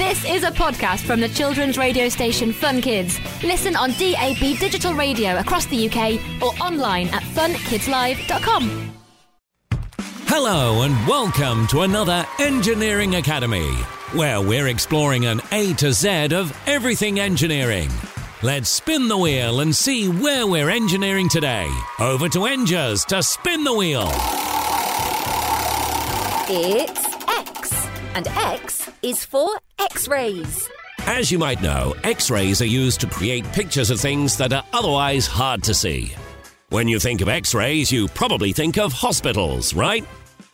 This is a podcast from the children's radio station Fun Kids. Listen on DAB digital radio across the UK or online at funkidslive.com. Hello and welcome to another Engineering Academy, where we're exploring an A to Z of everything engineering. Let's spin the wheel and see where we're engineering today. Over to Engers to spin the wheel. It's X, and X is for X rays. As you might know, X rays are used to create pictures of things that are otherwise hard to see. When you think of X rays, you probably think of hospitals, right?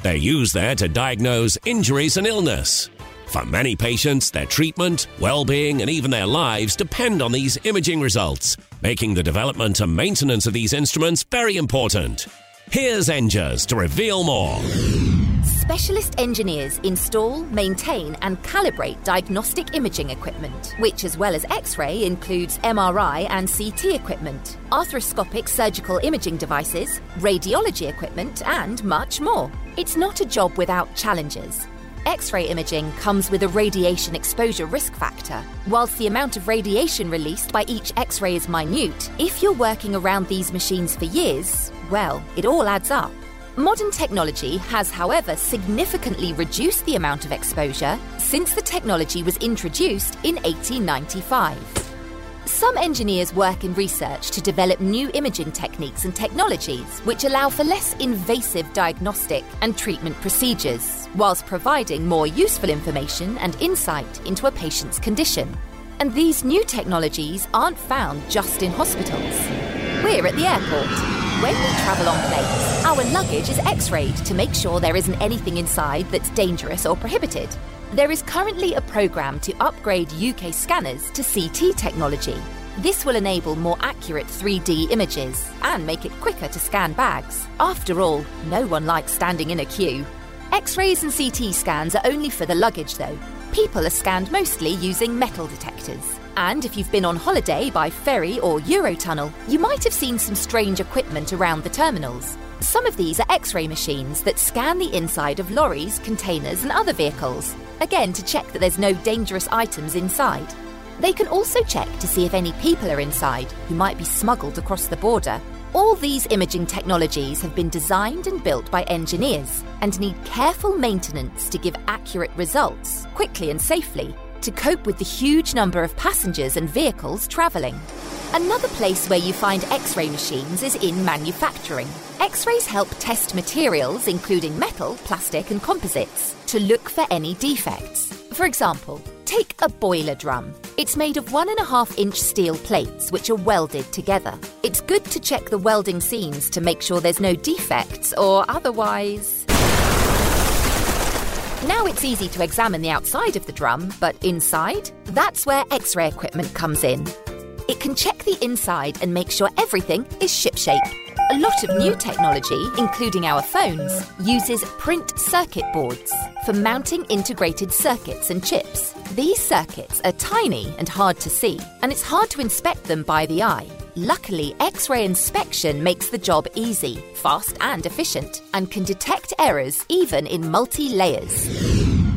They're used there to diagnose injuries and illness. For many patients, their treatment, well being, and even their lives depend on these imaging results, making the development and maintenance of these instruments very important. Here's Engers to reveal more. Specialist engineers install, maintain, and calibrate diagnostic imaging equipment, which, as well as X ray, includes MRI and CT equipment, arthroscopic surgical imaging devices, radiology equipment, and much more. It's not a job without challenges. X ray imaging comes with a radiation exposure risk factor. Whilst the amount of radiation released by each X ray is minute, if you're working around these machines for years, well, it all adds up. Modern technology has, however, significantly reduced the amount of exposure since the technology was introduced in 1895. Some engineers work in research to develop new imaging techniques and technologies which allow for less invasive diagnostic and treatment procedures, whilst providing more useful information and insight into a patient's condition. And these new technologies aren't found just in hospitals. We're at the airport. When we travel on planes, our luggage is x rayed to make sure there isn't anything inside that's dangerous or prohibited. There is currently a programme to upgrade UK scanners to CT technology. This will enable more accurate 3D images and make it quicker to scan bags. After all, no one likes standing in a queue. X rays and CT scans are only for the luggage though. People are scanned mostly using metal detectors. And if you've been on holiday by ferry or Eurotunnel, you might have seen some strange equipment around the terminals. Some of these are X ray machines that scan the inside of lorries, containers, and other vehicles, again to check that there's no dangerous items inside. They can also check to see if any people are inside who might be smuggled across the border. All these imaging technologies have been designed and built by engineers and need careful maintenance to give accurate results quickly and safely to cope with the huge number of passengers and vehicles travelling. Another place where you find X ray machines is in manufacturing. X rays help test materials, including metal, plastic, and composites, to look for any defects. For example, take a boiler drum. It's made of one and a half inch steel plates which are welded together. It's good to check the welding seams to make sure there's no defects, or otherwise. Now it's easy to examine the outside of the drum, but inside? That's where X ray equipment comes in. It can check the inside and make sure everything is shipshape. A lot of new technology, including our phones, uses print circuit boards for mounting integrated circuits and chips. These circuits are tiny and hard to see, and it's hard to inspect them by the eye. Luckily, X ray inspection makes the job easy, fast, and efficient, and can detect errors even in multi layers.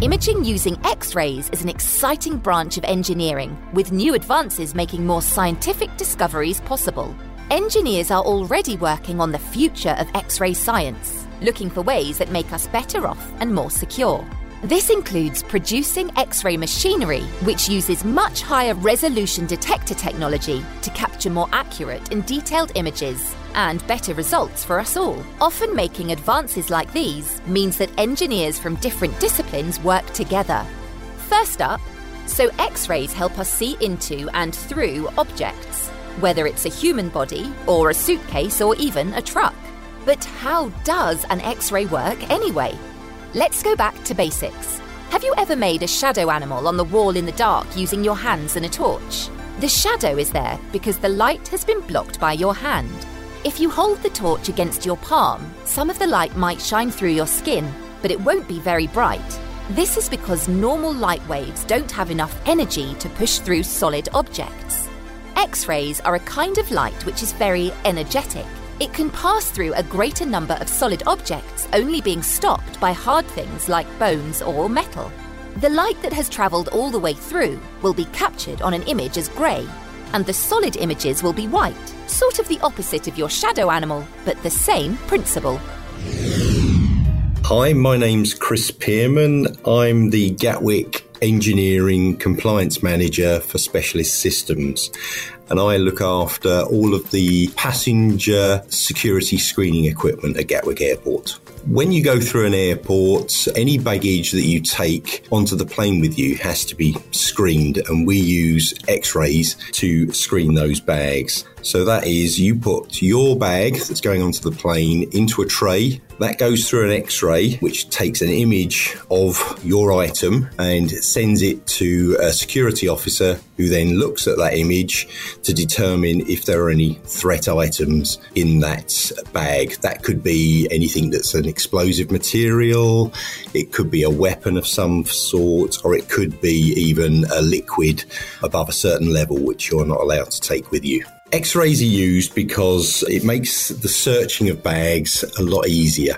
Imaging using X rays is an exciting branch of engineering, with new advances making more scientific discoveries possible. Engineers are already working on the future of X ray science, looking for ways that make us better off and more secure. This includes producing X ray machinery, which uses much higher resolution detector technology to capture more accurate and detailed images and better results for us all. Often making advances like these means that engineers from different disciplines work together. First up, so X rays help us see into and through objects, whether it's a human body or a suitcase or even a truck. But how does an X ray work anyway? Let's go back to basics. Have you ever made a shadow animal on the wall in the dark using your hands and a torch? The shadow is there because the light has been blocked by your hand. If you hold the torch against your palm, some of the light might shine through your skin, but it won't be very bright. This is because normal light waves don't have enough energy to push through solid objects. X rays are a kind of light which is very energetic. It can pass through a greater number of solid objects, only being stopped by hard things like bones or metal. The light that has travelled all the way through will be captured on an image as grey, and the solid images will be white, sort of the opposite of your shadow animal, but the same principle. Hi, my name's Chris Pearman. I'm the Gatwick Engineering Compliance Manager for Specialist Systems. And I look after all of the passenger security screening equipment at Gatwick Airport. When you go through an airport, any baggage that you take onto the plane with you has to be screened, and we use x rays to screen those bags. So that is, you put your bag that's going onto the plane into a tray. That goes through an x ray, which takes an image of your item and sends it to a security officer who then looks at that image to determine if there are any threat items in that bag. That could be anything that's an explosive material, it could be a weapon of some sort, or it could be even a liquid above a certain level which you're not allowed to take with you. X-rays are used because it makes the searching of bags a lot easier.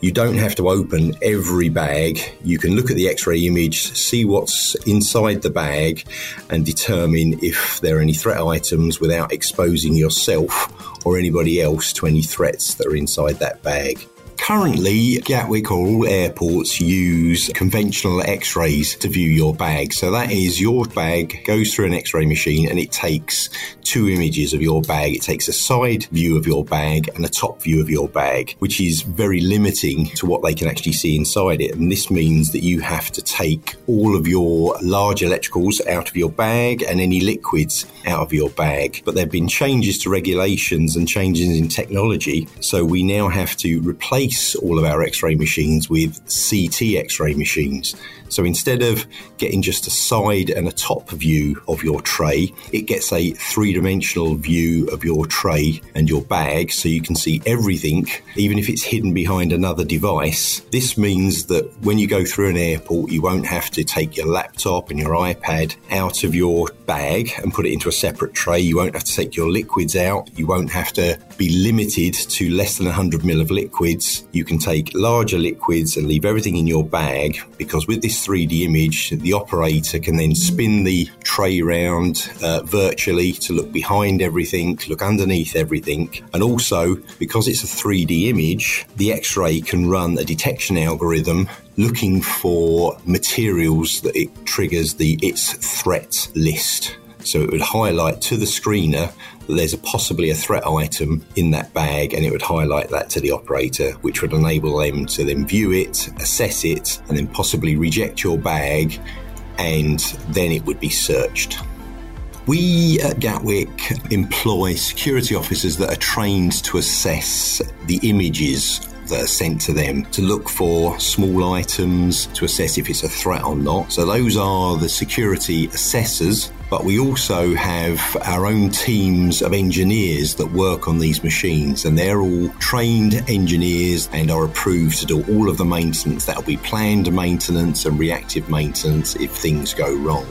You don't have to open every bag. You can look at the X-ray image, see what's inside the bag and determine if there are any threat items without exposing yourself or anybody else to any threats that are inside that bag. Currently, Gatwick or all airports use conventional x rays to view your bag. So that is your bag goes through an x ray machine and it takes two images of your bag. It takes a side view of your bag and a top view of your bag, which is very limiting to what they can actually see inside it. And this means that you have to take all of your large electricals out of your bag and any liquids out of your bag. But there have been changes to regulations and changes in technology. So we now have to replace replace all of our X ray machines with CT X ray machines. So instead of getting just a side and a top view of your tray, it gets a three dimensional view of your tray and your bag so you can see everything, even if it's hidden behind another device. This means that when you go through an airport, you won't have to take your laptop and your iPad out of your bag and put it into a separate tray. You won't have to take your liquids out. You won't have to be limited to less than 100 ml of liquids. You can take larger liquids and leave everything in your bag because with this 3D image, the operator can then spin the tray round uh, virtually to look behind everything, look underneath everything. And also, because it's a 3D image, the X ray can run a detection algorithm looking for materials that it triggers the its threat list. So it would highlight to the screener that there's a possibly a threat item in that bag and it would highlight that to the operator, which would enable them to then view it, assess it, and then possibly reject your bag and then it would be searched. We at Gatwick employ security officers that are trained to assess the images that are sent to them to look for small items to assess if it's a threat or not. So those are the security assessors but we also have our own teams of engineers that work on these machines, and they're all trained engineers and are approved to do all of the maintenance. That'll be planned maintenance and reactive maintenance if things go wrong.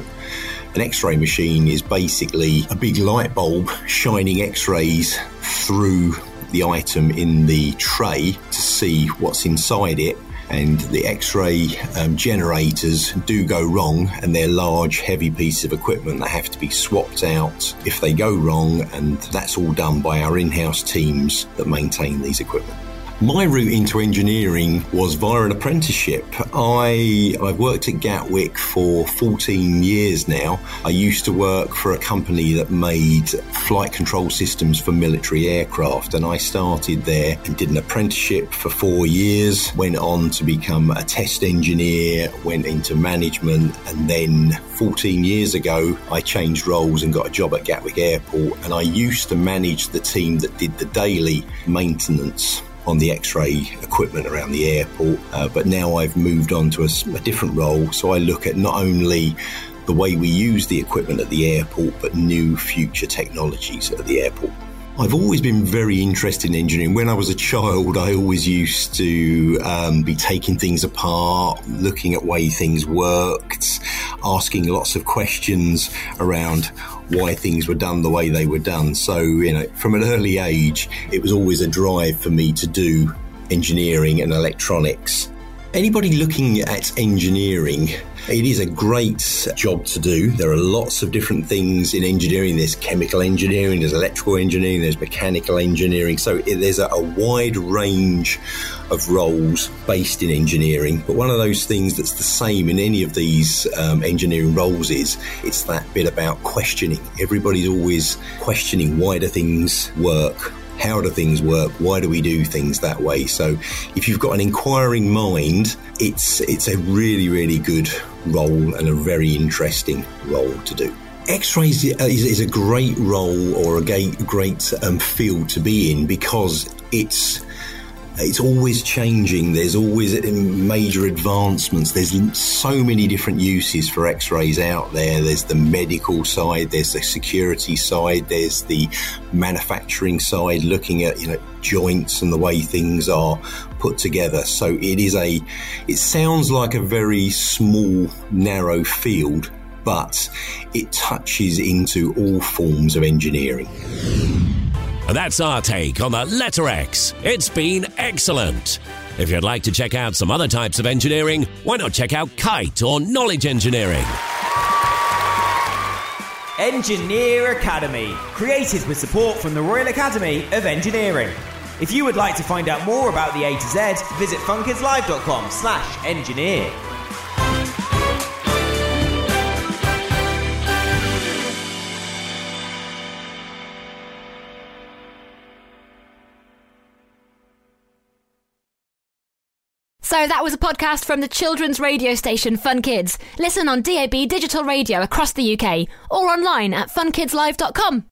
An X ray machine is basically a big light bulb shining X rays through the item in the tray to see what's inside it and the X-ray um, generators do go wrong, and they're large, heavy pieces of equipment that have to be swapped out if they go wrong, and that's all done by our in-house teams that maintain these equipment. My route into engineering was via an apprenticeship. I, I've worked at Gatwick for 14 years now. I used to work for a company that made flight control systems for military aircraft, and I started there and did an apprenticeship for four years. Went on to become a test engineer, went into management, and then 14 years ago, I changed roles and got a job at Gatwick Airport. And I used to manage the team that did the daily maintenance on the x-ray equipment around the airport uh, but now I've moved on to a, a different role. So I look at not only the way we use the equipment at the airport but new future technologies at the airport I've always been very interested in engineering. When I was a child, I always used to um, be taking things apart, looking at way things worked, asking lots of questions around why things were done the way they were done. So, you know, from an early age, it was always a drive for me to do engineering and electronics. Anybody looking at engineering It is a great job to do. There are lots of different things in engineering. There's chemical engineering, there's electrical engineering, there's mechanical engineering. So it, there's a, a wide range of roles based in engineering. But one of those things that's the same in any of these um, engineering roles is it's that bit about questioning. Everybody's always questioning why do things work? How do things work? Why do we do things that way? So, if you've got an inquiring mind, it's it's a really really good role and a very interesting role to do. X-rays is, is a great role or a great, great um, field to be in because it's it's always changing. There's always major advancements. There's so many different uses for X-rays out there. There's the medical side. There's the security side. There's the manufacturing side, looking at you know joints and the way things are put together. So it is a. It sounds like a very small, narrow field, but it touches into all forms of engineering. That's our take on the letter X. It's been excellent. If you'd like to check out some other types of engineering, why not check out Kite or Knowledge Engineering? Engineer Academy, created with support from the Royal Academy of Engineering. If you would like to find out more about the A to Z, visit funkidslive.com slash engineer. So that was a podcast from the children's radio station Fun Kids. Listen on DAB digital radio across the UK or online at funkidslive.com.